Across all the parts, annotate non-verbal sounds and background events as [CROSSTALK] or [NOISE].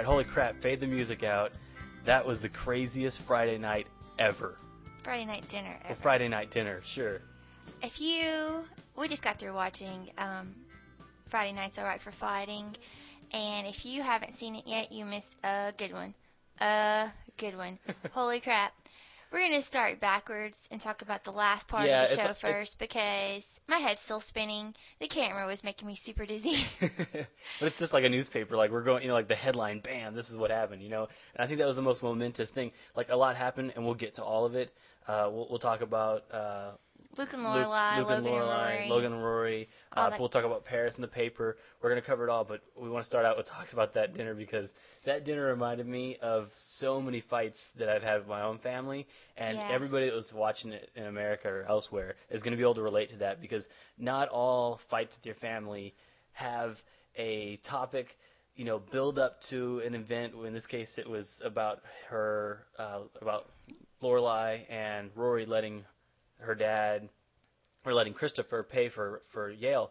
right, holy crap, fade the music out. That was the craziest Friday night ever. Friday night dinner. Ever. Friday night dinner, sure. If you, we just got through watching um, Friday Night's Alright for Fighting, and if you haven't seen it yet, you missed a good one. A good one. [LAUGHS] Holy crap. We're going to start backwards and talk about the last part Yeah, of the show first because my head's still spinning. The camera was making me super dizzy. [LAUGHS] but it's just like a newspaper. Like we're going, you know, like the headline, bam, this is what happened, you know. And I think that was the most momentous thing. Like a lot happened, and we'll get to all of it. Uh, we'll, we'll talk about uh, Luke and Lorelai, Luke Logan and Lorelai, Rory. Logan and Rory. Uh, we'll talk about Paris in the paper. We're gonna cover it all, but we want to start out with [LAUGHS] talking about that dinner because that dinner reminded me of so many fights that I've had with my own family, and Yeah. everybody that was watching it in America or elsewhere is gonna be able to relate to that because not all fights with your family have a topic. You know, build up to an event. In this case, it was about her, uh, about Lorelai and Rory letting her dad or letting Christopher pay for for Yale.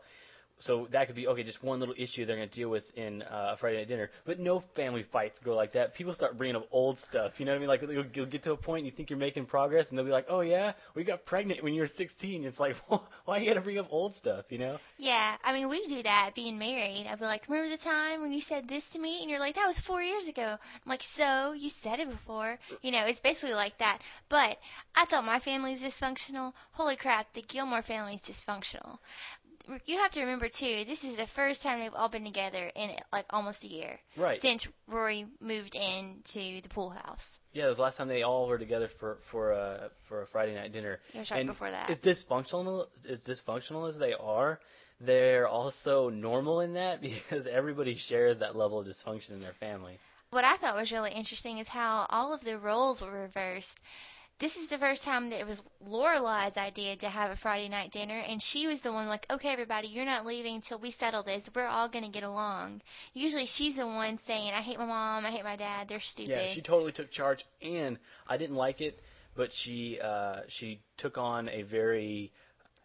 So that could be okay, just one little issue they're going to deal with in uh, Friday Night Dinner. But no family fights go like that. People start bringing up old stuff. You know what I mean? Like you'll, you'll get to a point, you think you're making progress, and they'll be like, "Oh yeah, we got pregnant when you were 16." It's like, [LAUGHS] why you got to bring up old stuff? You know? Yeah, I mean, we do that being married. I'd be like, remember the time when you said this to me? And you're like, that was four years ago. I'm like, so you said it before. You know, it's basically like that. But I thought my family was dysfunctional. Holy crap, the Gilmore family is dysfunctional. You have to remember too. This is the first time they've all been together in like almost a year. Right. Since Rory moved into the pool house. Yeah, it was the last time they all were together for for a for a Friday night dinner. It was right and before that. As dysfunctional as dysfunctional as they are, they're also normal in that [LAUGHS] because everybody shares that level of dysfunction in their family. what I thought was really interesting is how all of the roles were reversed. This is the first time that it was Lorelai's idea to have a Friday night dinner, and she was the one like, "Okay, everybody, you're not leaving until we settle this. We're all gonna get along." Usually, she's the one saying, "I hate my mom. I hate my dad. They're stupid." Yeah, she totally took charge, and I didn't like it, but she uh, she took on a very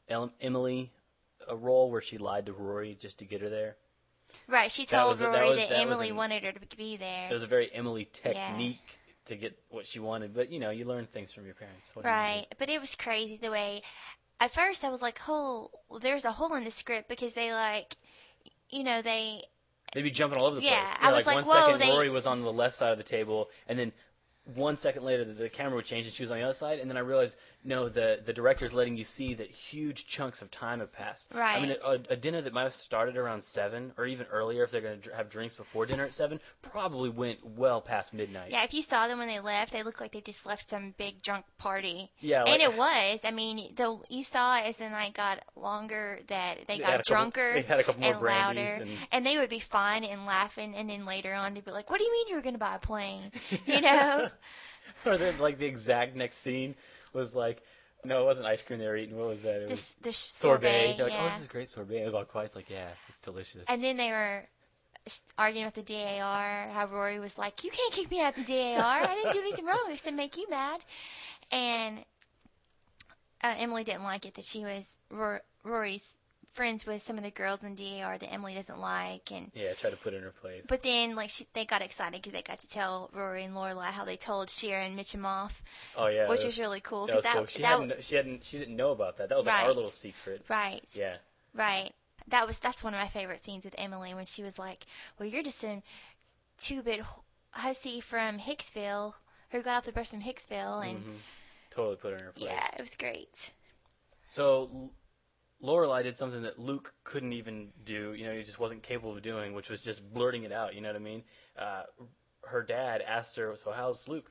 El- Emily a role where she lied to Rory just to get her there. right? She That told was that Rory was- that, that Emily an- wanted her to be there. It was a very Emily technique to get what she wanted, but you know, you learn things from your parents. What do you? Right, but it was crazy the way. At first, I was like, "Oh, well, there's a hole in the script because they like, you know, they They'd be jumping all over the Yeah, place. Yeah, I was like, one whoa, second they- Rory was on the left side of the table, and then one second later the, the camera would change and she was on the other side, and then I realized, no, the the director's letting you see that huge chunks of time have passed. Right. I mean, a, a dinner that might have started around seven or even earlier, if they're going to have drinks before dinner at seven, probably went well past midnight. Yeah, if you saw them when they left, they looked like they just left some big drunk party. Yeah, and it was. I mean, the you saw as the night got longer that they They got drunker they had a couple more and louder, and- they would be fine and laughing, and then later on they'd be like, "What do you mean you were going to buy a plane?" You know? [LAUGHS] or then like the exact next scene was like, no, it wasn't ice cream they were eating. What was that? It was this sorbet. sorbet, They're like, oh, this is great sorbet. It was all quiet. It's like, yeah, it's delicious. And then they were arguing with the DAR. How Rory was like, "You can't kick me out the DAR. I didn't do anything wrong except make you mad." And uh, Emily didn't like it that she was Rory's friends with some of the girls in DAR that Emily doesn't like, and yeah, try to put in her place. but then like she, they got excited because they got to tell Rory and Lorelai how they told Sharon Mitchum off, oh yeah, which that was really cool That because cool. that, She that, hadn't. She hadn't. She didn't know about that. That was like our little secret. right Yeah. Right. That was that's one of my favorite scenes with Emily when she was like, "Well, you're just a two-bit hussy from Hicksville who got off the bus from Hicksville," and mm-hmm. Totally put her in her place. yeah, it was great. So Lorelai did something that Luke couldn't even do. You know, he just wasn't capable of doing, which was just blurting it out. You know what I mean? Uh, her dad asked her, "So how's Luke?"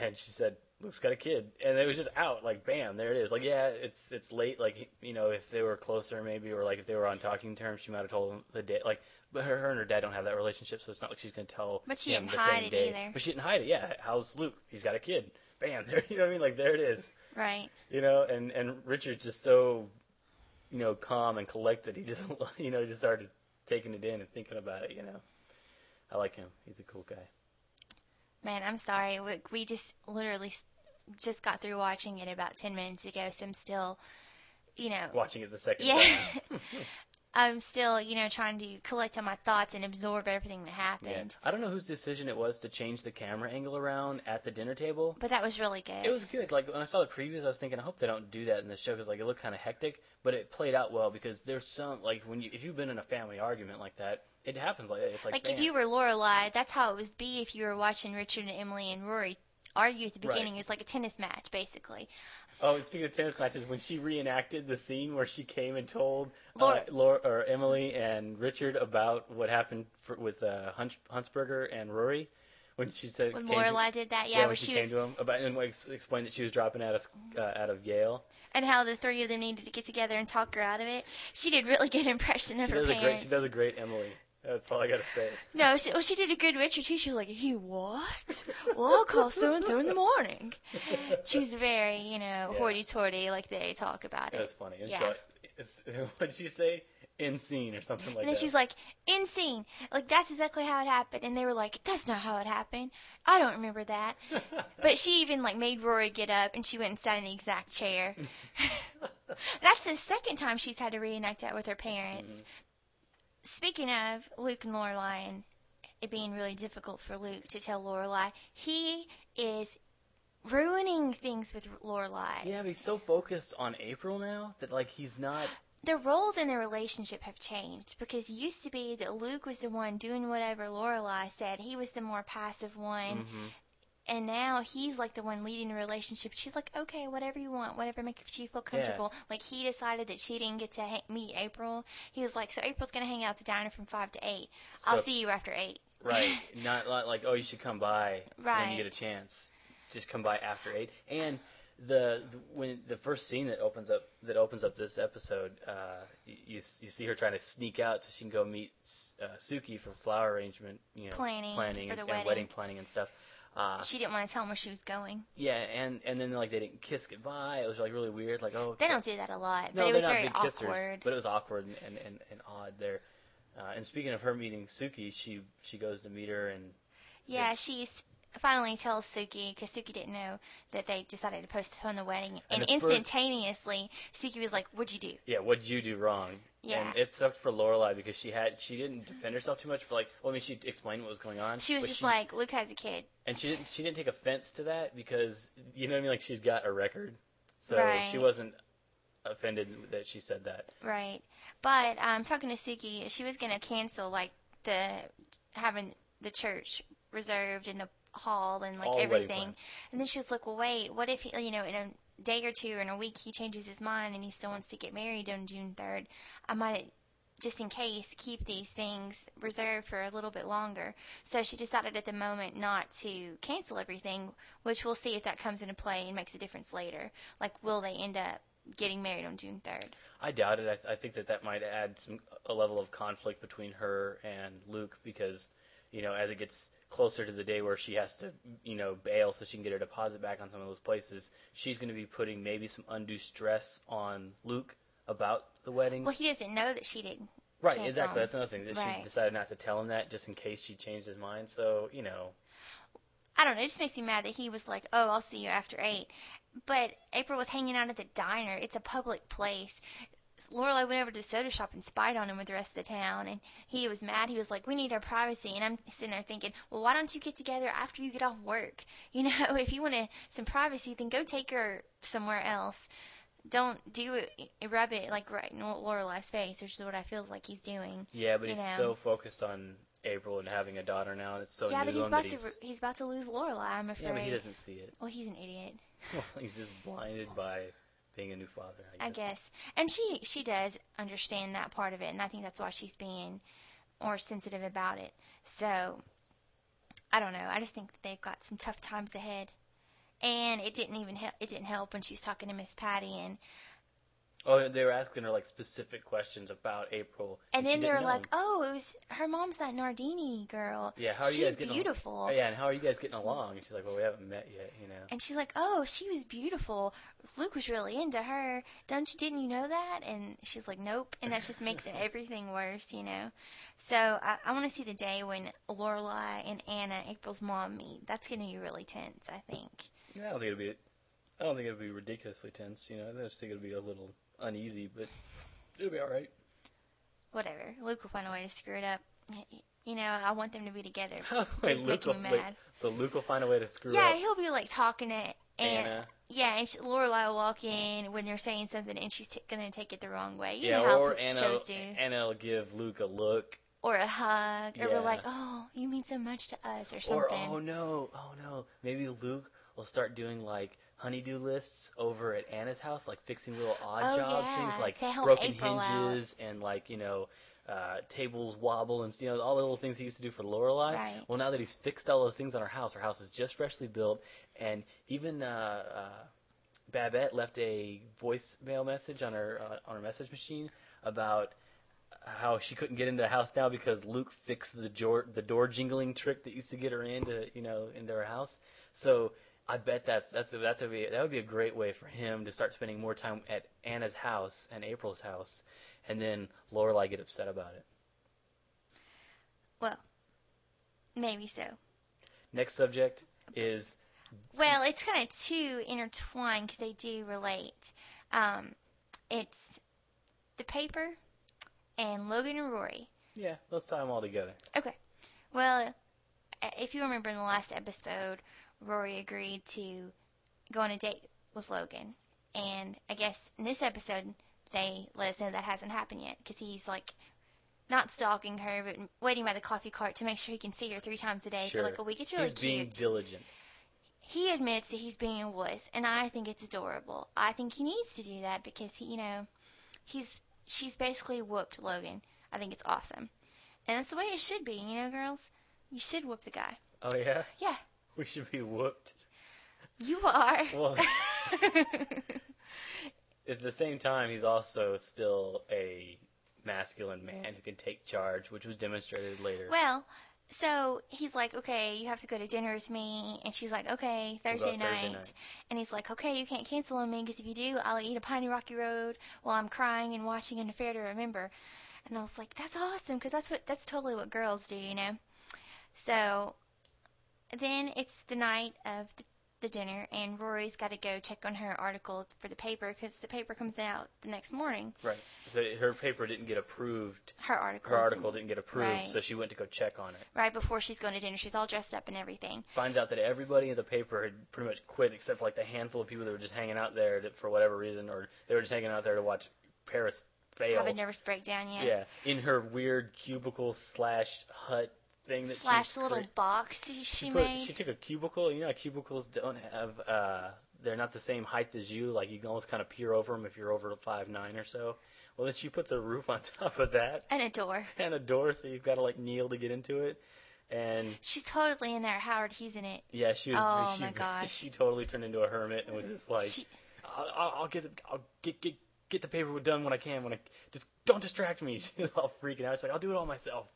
And she said, "Luke's got a kid," and it was just out. Like, bam, there it is. Like, yeah, it's it's late. Like, you know, if they were closer, maybe, or like if they were on talking terms, she might have told him the day. Like, but her, her and her dad don't have that relationship, so it's not like she's gonna tell. But she him didn't the hide same it day. either. But she didn't hide it. Yeah, how's Luke? He's got a kid. Bam, [LAUGHS] there. You know what I mean? Like, there it is Right. you know, and and Richard's just so, you know, calm and collected. He just, [LAUGHS] you know, just started taking it in and thinking about it. You know, I like him. He's a cool guy. Man, I'm sorry. We, we just literally just got through watching it about 10 minutes ago, so I'm still, you know, Watching it the second Yeah. time. [LAUGHS] [LAUGHS] I'm still, you know, trying to collect all my thoughts and absorb everything that happened. Yeah. happened. I don't know whose decision it was to change the camera angle around at the dinner table. But that was really good. It was good. Like when I saw the previews, I was thinking, I hope they don't do that in the show because like it looked kind of hectic. But it played out well because there's some like when you if you've been in a family argument like that, it happens like that. It's like, like if you were Lorelai, that's how it would be if you were watching Richard and Emily and Rory argue at the Right. beginning. It's like a tennis match, basically. Oh, and speaking of tennis matches, when she reenacted the scene where she came and told Laura- uh, Laura, or Emily and Richard about what happened for, with uh, Hunch, Huntzberger and Rory, when she said When Lorelai did that, yeah, when where she, she came was, to him about and explained that she was dropping out of uh, out of Yale. and how the three of them needed to get together and talk her out of it. She did really good [LAUGHS] impression of She her does a great parents. she does a great Emily. That's all I gotta say. No, she, well, she did a good Richard too. She was like, "You what? Well, I'll call so and so in the morning." [LAUGHS] She's very, you know, Yeah. hoity-toity, like they talk about it. That's funny. And Yeah. so, [LAUGHS] what did she say? In scene or something like that. And then that. she was like, "In scene, like that's exactly how it happened." And they were like, "That's not how it happened. I don't remember that." [LAUGHS] but she even like made Rory get up, and she went and sat in the exact chair. [LAUGHS] that's the second time she's had to reenact that with her parents. Mm-hmm. Speaking of Luke and Lorelai, and it being really difficult for Luke to tell Lorelai, he is ruining things with Lorelai. yeah, but he's so focused on April now that like he's not. The roles in their relationship have changed because it used to be that Luke was the one doing whatever Lorelai said. He was the more passive one. Mm-hmm. And now he's like the one leading the relationship. She's like, okay, whatever you want, whatever makes you feel comfortable. Like he decided that she didn't get to ha- meet April. He was like, so April's gonna hang out at the diner from five to eight. I'll see you after eight. Right. [LAUGHS] not, like, oh, you should come by when Right. you get a chance. Just come by after eight. And the, the when the first scene that opens up that opens up this episode, uh, you you see her trying to sneak out so she can go meet uh, Suki for flower arrangement, you know, Planning planning for the and wedding. wedding planning and stuff. Uh, She didn't want to tell him where she was going. yeah, and and then like they didn't kiss goodbye. It was like really weird. Like oh, They don't do that a lot, no, but it was not very big kissers, awkward. but it was awkward and, and, and, and odd there. Uh, and speaking of her meeting Suki, she she goes to meet her and Yeah, she's finally tells Suki because Suki didn't know that they decided to postpone the wedding, And and, at first- instantaneously Suki was like, "What'd you do?" Yeah, what'd you do wrong? Yeah. And it sucked for Lorelai because she had she didn't defend herself too much for like well I mean she explained what was going on. She was just like, "Luke has a kid." and she didn't she didn't take offense to that because you know what I mean like she's got a record. So Right. she wasn't offended that she said that. Right. But um, talking to Suki, she was going to cancel like the having the church reserved and the hall and like All everything. And then she was like, "Well, wait. What if he, you know in a day or two or in a week he changes his mind and he still wants to get married on June third? I might." Just in case, keep these things reserved for a little bit longer. So she decided at the moment not to cancel everything, which we'll see if that comes into play and makes a difference later. Like, will they end up getting married on June 3rd? I doubt it. I, th- I think that that might add some a level of conflict between her and Luke because, you know, as it gets closer to the day where she has to, you know, bail so she can get her deposit back on some of those places, she's going to be putting maybe some undue stress on Luke about the wedding. Well, he doesn't know that she didn't. right, exactly. That's another thing that Right. she decided not to tell him that just in case she changed his mind. So, you know, I don't know. It just makes me mad that he was like, "Oh, I'll see you after 8. But April was hanging out at the diner. It's a public place. Lorelai went over to the soda shop and spied on him with the rest of the town, and he was mad. He was like, "We need our privacy." And I'm sitting there thinking, "Well, why don't you get together after you get off work? [LAUGHS] You know, if you want to, some privacy, then go take her somewhere else. Don't do it, rub it like right in Lorelai's face, which is what I feel like he's doing." yeah, but he's know. so focused on April and having a daughter now, it's so yeah, but he's about to he's, he's about to lose Lorelai. I'm afraid. yeah, but he doesn't see it. Well, he's an idiot. [LAUGHS] he's just blinded by being a new father. I guess. I guess. And she she does understand that part of it, and I think that's why she's being more sensitive about it. So I don't know. I just think that they've got some tough times ahead. And it didn't even help. It didn't help when she was talking to Miss Patty, and Oh, they were asking her like specific questions about April, and she then they were know. like, "Oh, it was her mom's that Nardini girl. "Yeah, how are she's you guys getting? al- beautiful." Oh, yeah, and how are you guys getting along?" And she's like, "Well, we haven't met yet, you know." And she's like, "Oh, she was beautiful. Luke was really into her. Don't you? Didn't you know that?" And she's like, "Nope." And that just makes it [LAUGHS] everything worse, you know. So I, I want to see the day when Lorelai and Anna, April's mom, meet. That's going to be really tense. I think. Yeah, I don't think it'll be. I don't think it'll be ridiculously tense. You know, I just think it'll be a little uneasy, but it'll be all right. whatever. Luke will find a way to screw it up. You know, I want them to be together. [LAUGHS] Wait, He's Luke making will, me wait, mad. so Luke will find a way to screw Yeah, up. he'll be like talking to and Anna. yeah, and she, Lorelai will walk in when they're saying something, and she's t- gonna take it the wrong way. You yeah, know how or p- Anna, shows do, Anna will give Luke a look. or a hug, or Yeah. we're like, "Oh, you mean so much to us," or Or something. oh no, oh no, maybe Luke will start doing like honeydew lists over at Anna's house, like fixing little odd Oh, job yeah, things like broken April out. hinges and like you know. Uh, tables wobble and you know all the little things he used to do for Lorelai. Right. Well, now that he's fixed all those things on our house, our house is just freshly built, and even uh, uh, Babette left a voicemail message on her uh, on her message machine about how she couldn't get into the house now because Luke fixed the door the door jingling trick that used to get her into you know into her house. So I bet that's that's that's a, that would be a great way for him to start spending more time at Anna's house and April's house, and then Lorelai get upset about it. Well, maybe so. Next subject is Well, it's kind of too intertwined because they do relate. Um, it's the paper and Logan and Rory. yeah, let's tie them all together. Okay. Well, if you remember in the last episode, Rory agreed to go on a date with Logan. And I guess in this episode, they let us know that hasn't happened yet because he's like not stalking her, but waiting by the coffee cart to make sure he can see her three times a day Sure. for like a week. It's really he's being diligent. he admits that he's being a wuss, and I think it's adorable. I think he needs to do that because he, you know, he's she's basically whooped Logan. I think it's awesome, and that's the way it should be. You know, girls, you should whoop the guy. Oh yeah, Yeah, we should be whooped. you are. [LAUGHS] Well, at the same time, he's also still a masculine man who can take charge, which was demonstrated later. well, so he's like, okay, you have to go to dinner with me, and she's like, okay, Thursday, Thursday night. night? and he's like, okay, you can't cancel on me because if you do, I'll eat a piney rocky road while I'm crying and watching an affair to remember. And I was like, that's awesome because that's what that's totally what girls do, you know. So then it's the night of the, the dinner, and Rory's got to go check on her article for the paper because the paper comes out the next morning. right. So her paper didn't get approved. Her article. Her article didn't get approved, Right. so she went to go check on it. Right before she's going to dinner, she's all dressed up and everything. Finds out that everybody in the paper had pretty much quit, except for like the handful of people that were just hanging out there to, for whatever reason, or they were just hanging out there to watch Paris fail. Have a nervous breakdown yet? Yeah, in her weird cubicle slash hut thing that Slash she little cre- box she, she put- made. She took a cubicle. You know, cubicles don't have. uh They're not the same height as you. Like you can almost kind of peer over them if you're over five nine or so. Well, then she puts a roof on [LAUGHS] top of that and a door. and a door, so you've got to like kneel to get into it. And She's totally in there. Howard, he's in it. yeah, she was. Oh, she, my [LAUGHS] gosh. She totally turned into a hermit and was just like, She- I'll, I'll, get. I'll get get get the paper done when I can. When I just don't distract me. [LAUGHS] She's all freaking out. She's like, I'll do it all myself.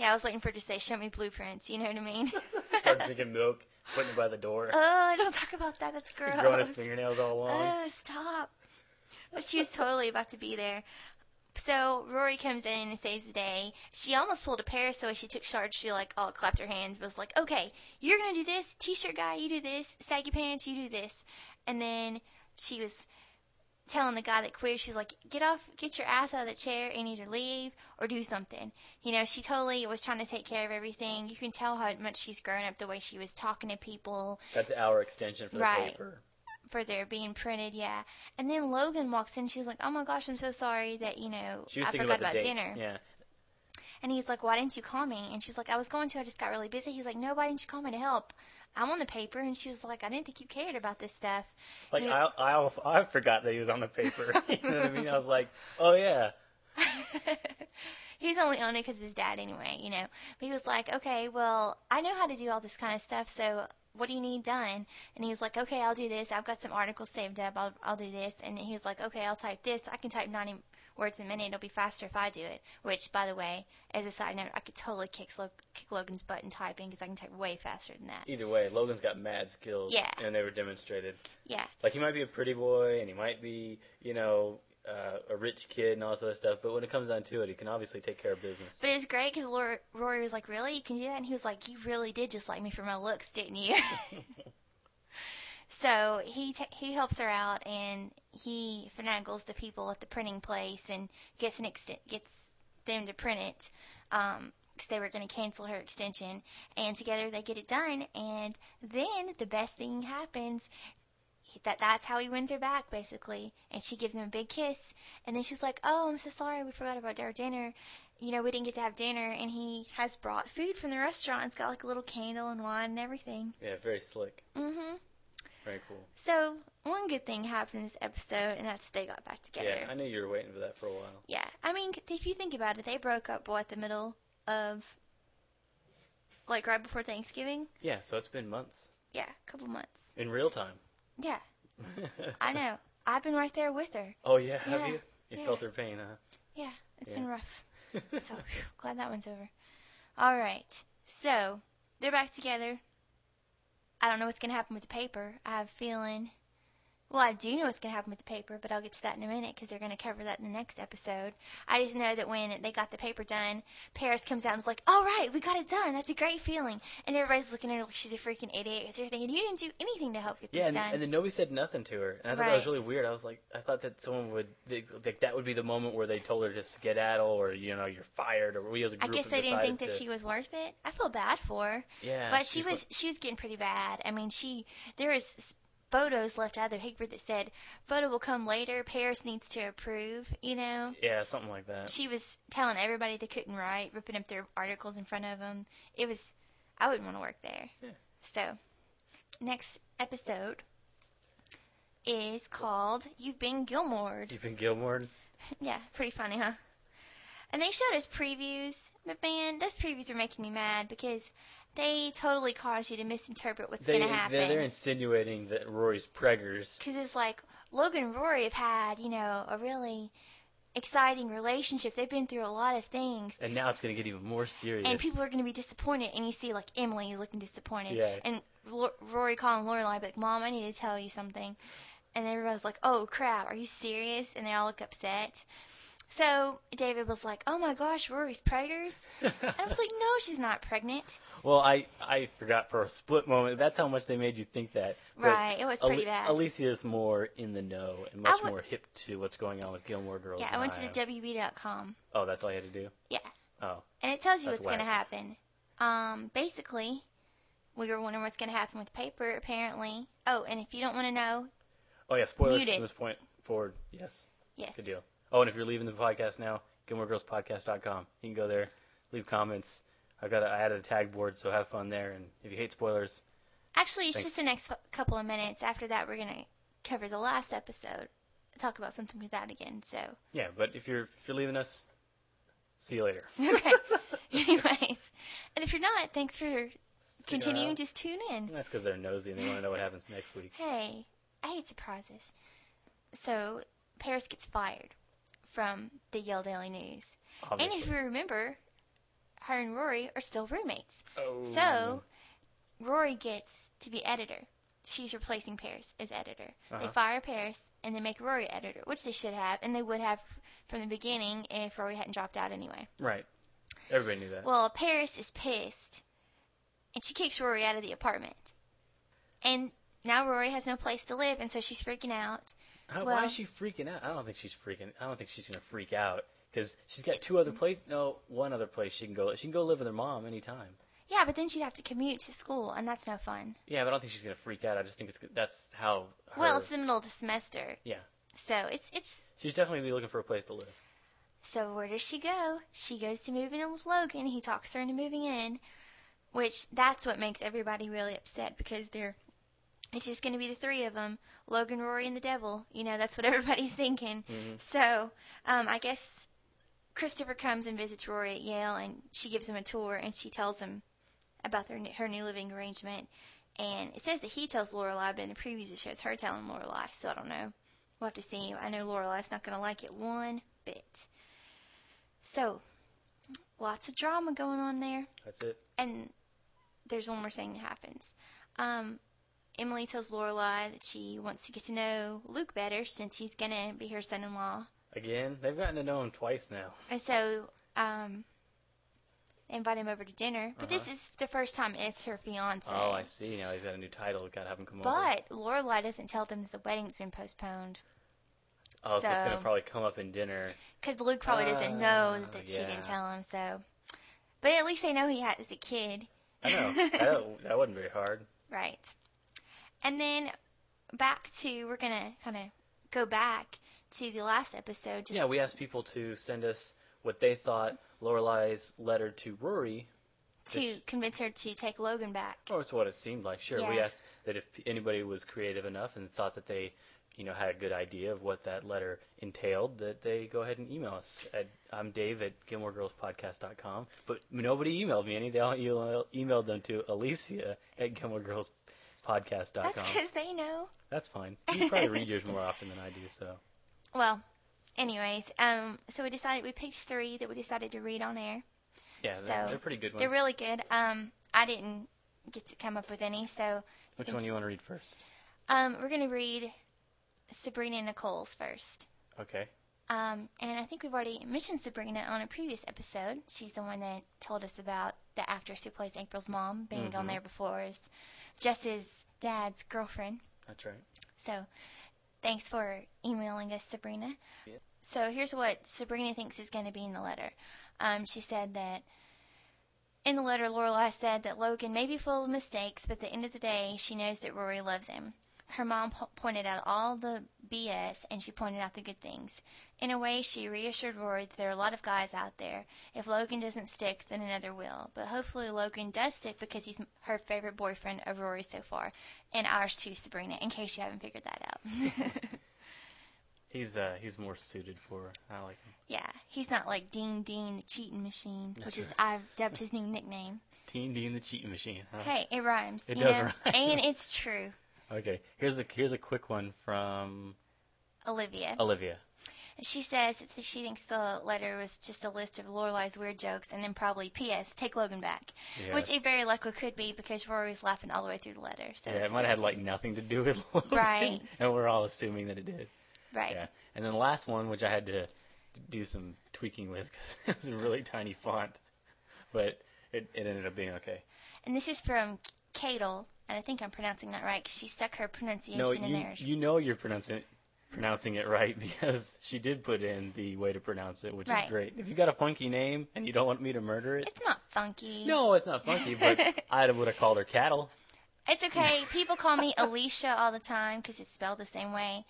Yeah, I was waiting for her to say, "Show me blueprints." You know what I mean? [LAUGHS] [LAUGHS] Started drinking milk, putting it by the door. oh, don't talk about that. That's gross. He's growing his fingernails all long. Uh, stop. But she was totally about to be there. So Rory comes in and saves the day. She almost pulled a Paris, so as she took charge, she like all clapped her hands, was like, "Okay, you're gonna do this. T-shirt guy, you do this. Saggy pants, you do this." And then she was telling the guy that quit, she's like, "Get off, get your ass out of the chair and either leave or do something." You know, she totally was trying to take care of everything. You can tell how much she's grown up the way she was talking to people Got the hour extension for the Right. paper. for their being printed, yeah. And then Logan walks in. She's like, "Oh my gosh, I'm so sorry that you know I forgot about, about, dinner." Yeah. And he's like, "Why didn't you call me?" And she's like, "I was going to. I just got really busy." He's like, "No, why didn't you call me to help?" I'm on the paper, and she was like, "I didn't think you cared about this stuff." Like You I, I, I forgot that he was on the paper. [LAUGHS] you know what I mean? I was like, oh yeah. [LAUGHS] He's only on it because of his dad, anyway, you know. But he was like, "Okay, well, I know how to do all this kind of stuff, so." What do you need done? And he was like, okay, I'll do this. I've got some articles saved up. I'll, I'll do this. And he was like, okay, I'll type this. I can type 90 words a minute. It'll be faster if I do it. Which, by the way, as a side note, I could totally kick, kick Logan's butt in typing because I can type way faster than that. Either way, Logan's got mad skills. Yeah. And they were demonstrated. Yeah. Like he might be a pretty boy, and he might be, you know, uh, a rich kid and all this other stuff. But when it comes down to it, he can obviously take care of business. But it was great because Rory was like, really? You can do that? And he was like, you really did just like me for my looks, didn't you? [LAUGHS] so he ta he helps her out and he finagles the people at the printing place and gets an extent gets them to print it because they were going to cancel her extension. And together they get it done. And then the best thing happens. That that's how he wins her back, basically. And she gives him a big kiss. And then she's like, "Oh, I'm so sorry, we forgot about our dinner. You know, we didn't get to have dinner." And he has brought food from the restaurant. It's got like a little candle and wine and everything. Yeah, very slick. Mm-hmm. Very cool. So one good thing happened in this episode, and that's they got back together. Yeah, I knew you were waiting for that for a while. Yeah, I mean, if you think about it, they broke up what the middle of, like right before Thanksgiving. Yeah, so it's been months Yeah, a couple months. in real time. Yeah, [LAUGHS] I know. I've been right there with her. oh yeah, have you? You yeah. felt her pain, huh? Yeah, it's Yeah. been rough. [LAUGHS] So phew, glad that one's over. All right, so they're back together. I don't know what's gonna happen with the paper. I have a feeling. Well, I do know what's going to happen with the paper, but I'll get to that in a minute because they're going to cover that in the next episode. I just know that when they got the paper done, Paris comes out and is like, "All right, we got it done. That's a great feeling." And everybody's looking at her like she's a freaking idiot because they're thinking, "You didn't do anything to help get Yeah, this and, done." and then nobody said nothing to her, and I thought that was really weird. I was like, I thought that someone would they, like that would be the moment where they told her to skedaddle, or you know, you're fired, or we as a group. I guess they didn't think that to- she was worth it. I feel bad for her. Yeah, But she was she was getting pretty bad. I mean, she there is photos left out of the paper that said photo will come later. Paris needs to approve. You know, Yeah, something like that. she was telling everybody they couldn't write, ripping up their articles in front of them. It was I wouldn't want to work there. Yeah. So, next episode is called "You've Been Gilmored." You've been Gilmore. [LAUGHS] Yeah, pretty funny, huh? And they showed us previews, but man, those previews are making me mad because they totally cause you to misinterpret what's going to happen. they're, they're insinuating that Rory's preggers. Because it's like Logan and Rory have had, you know, a really exciting relationship. They've been through a lot of things. And now it's going to get even more serious. And people are going to be disappointed, and you see like Emily looking disappointed, Yeah. and Lo- Rory calling Lorelai, like, "Mom, I need to tell you something," and everybody's like, "Oh crap, are you serious?" And they all look upset. So David was like, "Oh my gosh, Rory's preggers," [LAUGHS] and I was like, "No, she's not pregnant." Well, I, I forgot for a split moment. That's how much they made you think that. But Right, it was pretty Ale- bad. Alicia is more in the know and much would- more hip to what's going on with Gilmore Girls. Yeah, I went to am. the WB.com. Oh, that's all you had to do. Yeah, Oh, and it tells you what's going to happen. Um, basically, we were wondering what's going to happen with paper. Apparently, oh, and if you don't want to know, oh yeah. Spoilers from this point forward. Yes, yes, good deal. Oh, and if you're leaving the podcast now, GilmoreGirlsPodcast.com. You can go there, leave comments. I've got a, I added a tag board, so have fun there. And if you hate spoilers, Actually, it's Thanks. just the next couple of minutes. After that, we're gonna cover the last episode, talk about something with that again. So, yeah. But if you're if you're leaving us, see you later. [LAUGHS] okay. [LAUGHS] Anyways, and if you're not, thanks for continuing. Just tune in. That's because they're nosy and they want to know what happens next week. Hey, I hate surprises. So, Paris gets fired from the Yale Daily News, and if you remember, her and Rory are still roommates. oh. So, Rory gets to be editor. She's replacing Paris as editor. They Uh-huh. fire Paris and they make Rory editor, which they should have, and they would have from the beginning if Rory hadn't dropped out anyway. right, everybody knew that. Well, Paris is pissed, and she kicks Rory out of the apartment. And now Rory has no place to live, and so she's freaking out. How, well- why is she freaking out? I don't think she's freaking. I don't think she's gonna freak out because she's got two other places. No, one other place she can go. She can go live with her mom anytime. Yeah, but then she'd have to commute to school, and that's no fun. Yeah, but I don't think she's gonna freak out. I just think it's that's how. Her, Well, it's the middle of the semester, yeah, so it's it's she's definitely be looking for a place to live. So where does she go? She goes to moving in with Logan. He talks her into moving in, which that's what makes everybody really upset because they're it's just going to be the three of them, Logan, Rory, and the devil. You know, that's what [LAUGHS] everybody's thinking. So um, I guess Christopher comes and visits Rory at Yale, and she gives him a tour, and she tells him about their, her new living arrangement. And it says that he tells Lorelai, but in the previews it shows her telling Lorelai. So I don't know. We'll have to see. I know Lorelai's not going to like it one bit. So, lots of drama going on there. That's it. And there's one more thing that happens. Um, Emily tells Lorelai that she wants to get to know Luke better since he's going to be her son-in-law. Again, they've gotten to know him twice now. And so, um, they invite him over to dinner. But this is the first time it's her fiance. Uh-huh. Oh, I see. Now he's got a new title. Got to have him come over. But Lorelai doesn't tell them that the wedding's been postponed. Oh, so, it's gonna probably come up in dinner. Because Luke probably doesn't know Oh, that she didn't tell him. So, but at least they know he had as a kid, I know [LAUGHS] that, that wasn't very hard. right? And then back to we're gonna kind of go back to the last episode. Just Yeah, we asked people to send us what they thought Lorelai's letter to Rory, to convince her to take Logan back. or it's what it seemed like. Sure, we asked that if anybody was creative enough and thought that they, you know, had a good idea of what that letter entailed, that they go ahead and email us. At, I'm Dave at GilmoreGirlsPodcast.com. But nobody emailed me any. They all email, emailed them to Alicia at GilmoreGirlsPodcast.com. That's because they know. That's fine. You probably read yours more often than I do, so. [LAUGHS] Well, anyways, um, so we decided we picked three that we decided to read on air. Yeah, So they're, they're pretty good ones. They're really good. Um, I didn't get to come up with any, so Which one do you want to read first? um, we're gonna read Sabrina Nicole's first. Okay. Um, and I think we've already mentioned Sabrina on a previous episode. She's the one that told us about the actress who plays April's mom being on there before as Jess's dad's girlfriend. That's right. So thanks for emailing us, Sabrina. Yeah. So here's what Sabrina thinks is going to be in the letter. Um, she said that in the letter, Lorelai said that Logan may be full of mistakes, but at the end of the day, she knows that Rory loves him. Her mom po- pointed out all the BS and she pointed out the good things. In a way, she reassured Rory that there are a lot of guys out there. If Logan doesn't stick, then another will. But hopefully, Logan does stick because he's her favorite boyfriend of Rory so far. And ours too, Sabrina, in case you haven't figured that out. [LAUGHS] He's uh he's more suited for her. I like him. yeah, he's not like Dean Dean, the cheating machine, which is. I've dubbed his new nickname. Teen D and the cheating machine. Huh? Hey, it rhymes. It does know? rhyme. And [LAUGHS] it's true. Okay. Here's a here's a quick one from Olivia. Olivia. She says that she thinks the letter was just a list of Lorelai's weird jokes, and then probably P.S. Take Logan back, Yeah. which it very likely could be because Rory was laughing all the way through the letter. So Yeah, it it's might have had like nothing to do with [LAUGHS] Logan, Right. And we're all assuming that it did. right. Yeah. And then the last one, which I had to do some tweaking with because [LAUGHS] it was a really tiny font, but it, it ended up being okay. And this is from Cadel, and I think I'm pronouncing that right because she stuck her pronunciation No, in you there. you know you're pronouncing pronouncing it right [LAUGHS] because she did put in the way to pronounce it, which Right. is great. If you got a funky name and you don't want me to murder it, It's not funky. no, it's not funky, but [LAUGHS] I would have called her cattle. It's okay. People call me Alicia all the time because it's spelled the same way.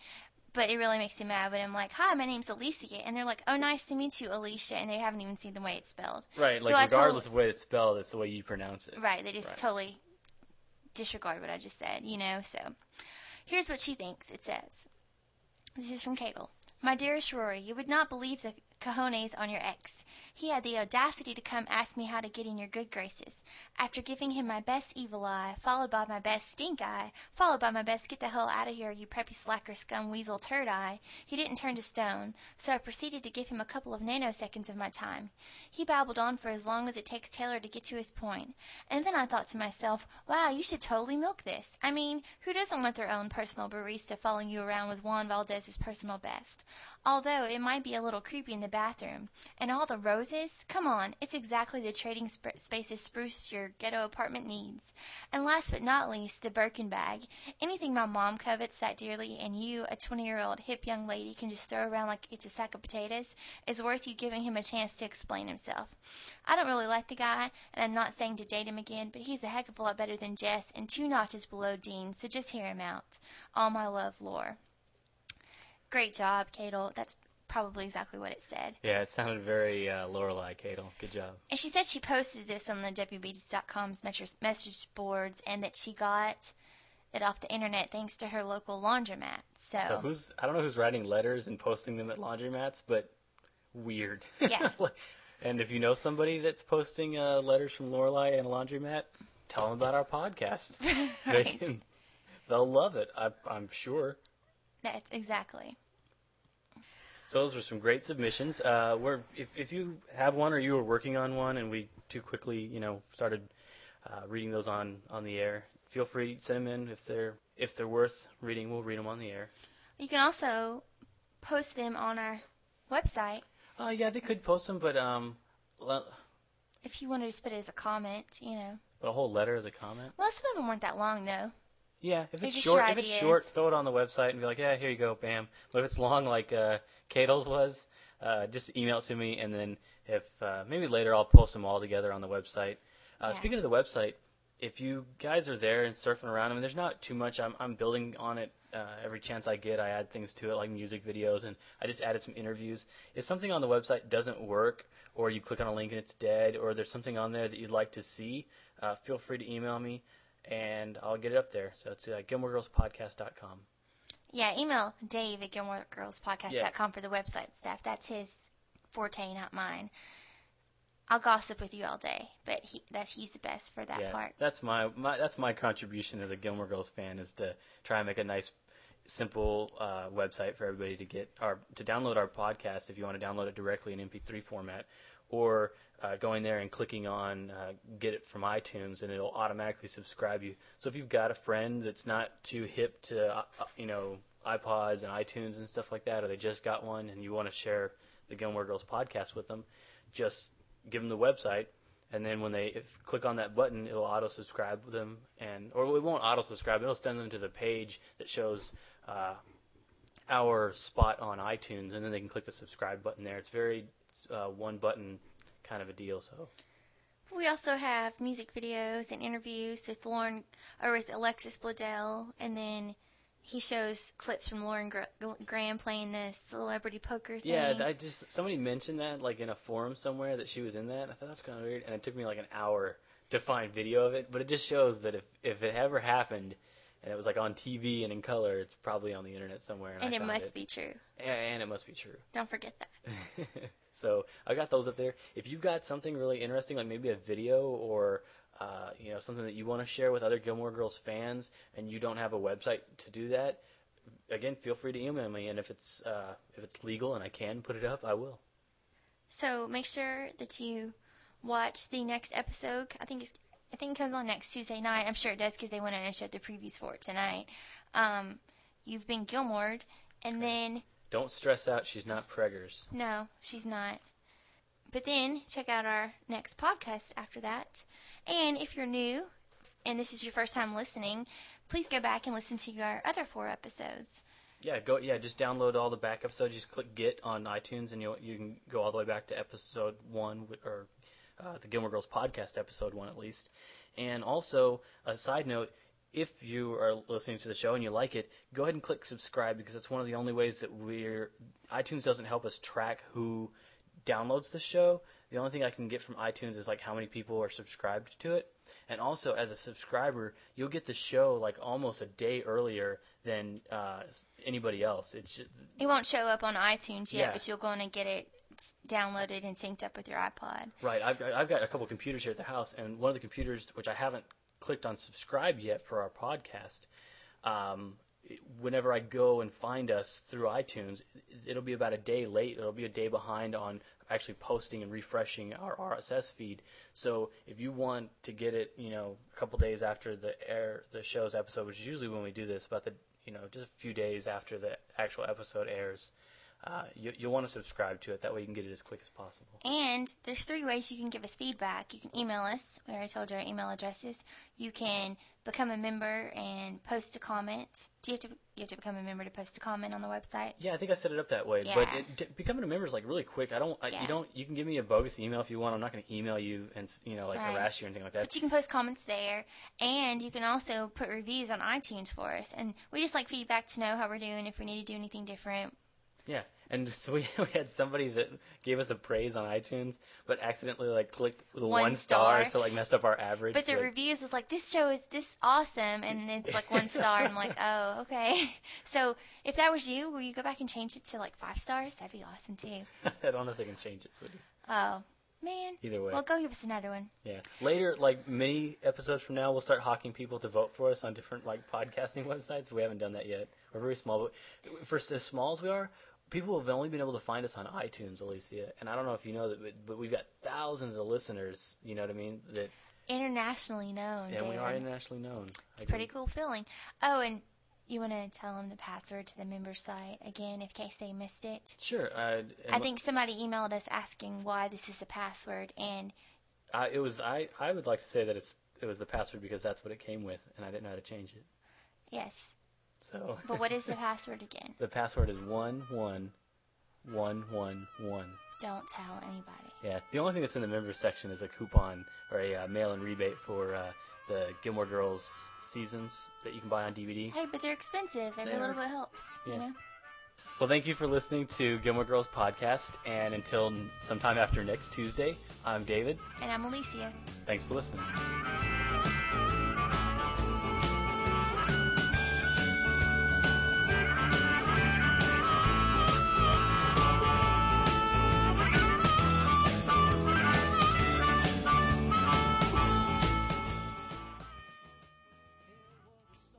But it really makes me mad when I'm like, "Hi, my name's Alicia," and they're like, "Oh, nice to meet you, Alicia," and they haven't even seen the way it's spelled. Right, So like I told- regardless of the way it's spelled, it's the way you pronounce it. Right, they just Right. totally disregard what I just said, you know. So, here's what she thinks. It says, "This is from Cadel. My dearest Rory, you would not believe the cojones on your ex. He had the audacity to come ask me how to get in your good graces. After giving him my best evil eye, followed by my best stink eye, followed by my best get the hell out of here, you preppy slacker scum weasel turd eye, he didn't turn to stone, so I proceeded to give him a couple of nanoseconds of my time. He babbled on for as long as it takes Taylor to get to his point. And then I thought to myself, wow, you should totally milk this. I mean, who doesn't want their own personal barista following you around with Juan Valdez's personal best? Although it might be a little creepy in the bathroom. And all the roses? Come on, it's exactly the trading sp- spaces spruce your ghetto apartment needs. And last but not least, the Birkin bag. Anything my mom covets that dearly and you, a 20 year old hip young lady, can just throw around like it's a sack of potatoes is worth you giving him a chance to explain himself. I don't really like the guy, and I'm not saying to date him again, but he's a heck of a lot better than Jess and two notches below Dean, so just hear him out. All my love, Lore. Great job, Cadel. That's probably exactly what it said. Yeah, it sounded very uh, Lorelai Cadle. Good job. And she said she posted this on the WBDs.com's message message boards and that she got it off the internet thanks to her local laundromat. So, So who's I don't know who's writing letters and posting them at laundromats, but weird. Yeah. [LAUGHS] And if you know somebody that's posting uh, letters from Lorelai and a laundromat, tell them about our podcast. [LAUGHS] they can, they'll love it. I, I'm sure. that's exactly. So those were some great submissions. Uh, we're, if, if you have one or you were working on one and we too quickly, you know, started uh, reading those on, on the air, feel free to send them in if they're if they're worth reading. We'll read them on the air. You can also post them on our website Uh, yeah, they could post them, but um, well, if you wanted to put it as a comment, you know. But a whole letter as a comment. Well, some of them weren't that long though. Yeah, if Or it's short, if it's short, throw it on the website and be like, yeah, here you go, bam. But if it's long, like uh, Cadle's was, uh, just email it to me, and then if uh, maybe later I'll post them all together on the website. Uh, Yeah. Speaking of the website, if you guys are there and surfing around, I mean, there's not too much. I'm, I'm building on it uh, every chance I get. I add things to it, like music videos, and I just added some interviews. If something on the website doesn't work, or you click on a link and it's dead, or there's something on there that you'd like to see, uh, feel free to email me, and I'll get it up there. So it's uh, GilmoreGirlsPodcast.com. Yeah, email Dave at GilmoreGirlsPodcast.com for the website stuff. That's his forte, not mine. I'll gossip with you all day, but he that's he's the best for that yeah, part. that's my, my that's my contribution as a Gilmore Girls fan is to try and make a nice, simple uh, website for everybody to get our to download our podcast if you want to download it directly in MP3 format, or uh, going there and clicking on uh, get it from iTunes and it'll automatically subscribe you. So if you've got a friend that's not too hip to uh, uh, you know iPods and iTunes and stuff like that, or they just got one and you want to share the Gilmore Girls podcast with them, just give them the website and then when they if, click on that button, it'll auto subscribe them, and or it won't auto subscribe. It'll send them to the page that shows uh, our spot on iTunes, and then they can click the subscribe button there. It's very uh, one button kind of a deal. So We also have music videos and interviews with Lauren or with Alexis Bledel, and then he shows clips from Lauren Graham playing the celebrity poker thing. yeah, I just somebody mentioned that like in a forum somewhere that she was in that. I thought that's kind of weird, and it took me like an hour to find video of it. But it just shows that if if it ever happened. And it was like on TV and in color. It's probably on the internet somewhere. And, and it must it. be true. And, and it must be true. Don't forget that. [LAUGHS] so I got those up there. If you've got something really interesting, like maybe a video or uh, you know something that you want to share with other Gilmore Girls fans, and you don't have a website to do that, again, feel free to email me. And if it's uh, if it's legal and I can put it up, I will. So make sure that you watch the next episode. I think it's, I think it comes on next Tuesday night. I'm sure it does because they went in and showed the previews for it tonight. Um, you've been Gilmored, and then Don't stress out. She's not preggers. no, she's not. But then check out our next podcast after that. And if you're new and this is your first time listening, please go back and listen to our other four episodes. Yeah, go. Yeah, just download all the back episodes. Just click Get on iTunes, and you you can go all the way back to episode one, or uh, the Gilmore Girls podcast episode one at least. And also, a side note: if you are listening to the show and you like it, go ahead and click subscribe because it's one of the only ways that we're iTunes doesn't help us track who downloads the show. The only thing I can get from iTunes is like how many people are subscribed to it. And also, as a subscriber, you'll get the show like almost a day earlier than uh, anybody else. It's just, It won't show up on iTunes yet, Yeah. but you'll go in and get it downloaded and synced up with your iPod. right. I've I've got a couple computers here at the house, and one of the computers which I haven't clicked on subscribe yet for our podcast. Um, whenever I go and find us through iTunes, it- it'll be about a day late. It'll be a day behind on actually posting and refreshing our RSS feed. So if you want to get it, you know, a couple days after the air the show's episode, which is usually when we do this, about the you know just a few days after the actual episode airs, uh, you, you'll want to subscribe to it. That way you can get it as quick as possible. And there's three ways you can give us feedback. You can email us. We already told you our email addresses. You can become a member and post a comment. Do you have to you have to become a member to post a comment on the website? Yeah, I think I set it up that way. But Yeah. it, d- becoming a member is like really quick. I don't. I, Yeah. You don't. You can give me a bogus email if you want. I'm not going to email you and you know like Right. harass you or anything like that. But you can post comments there, and you can also put reviews on iTunes for us. And we just like feedback to know how we're doing, if we need to do anything different. Yeah, and [LAUGHS] so we, we had somebody that gave us a praise on iTunes, but accidentally like clicked the One one, star, star. so like messed up our average. But the like, reviews was like, this show is this awesome, and it's like one [LAUGHS] star. and I'm like, oh, okay. [LAUGHS] So if that was you, will you go back and change it to like five stars? That'd be awesome too. I don't know if they can change it, sweetie. Oh man. Either way. Well, go give us another one. Yeah. Later, like many episodes from now, we'll start hawking people to vote for us on different like podcasting websites. We haven't done that yet. We're very small, but for as small as we are, people have only been able to find us on iTunes, Alicia. And I don't know if you know that, but- we've got thousands of listeners. You know what I mean? That Internationally known. and we are internationally known. It's a pretty cool feeling. Oh, and you want to tell them the password to the member site again, in case they missed it. Sure. Uh, I think somebody emailed us asking why this is the password, and I, it was. I. I would like to say that it's. It was the password because that's what it came with, and I didn't know how to change it. Yes. So But what is the password again? [LAUGHS] the password is one one one one one. Don't tell anybody. Yeah, the only thing that's in the members section is a coupon or a uh, mail-in rebate for uh, the Gilmore Girls seasons that you can buy on DVD. Hey, but they're expensive. Every They are. little bit helps. You know. Well, thank you for listening to Gilmore Girls podcast, and until sometime after next Tuesday, I'm David. And I'm Alicia. Thanks for listening.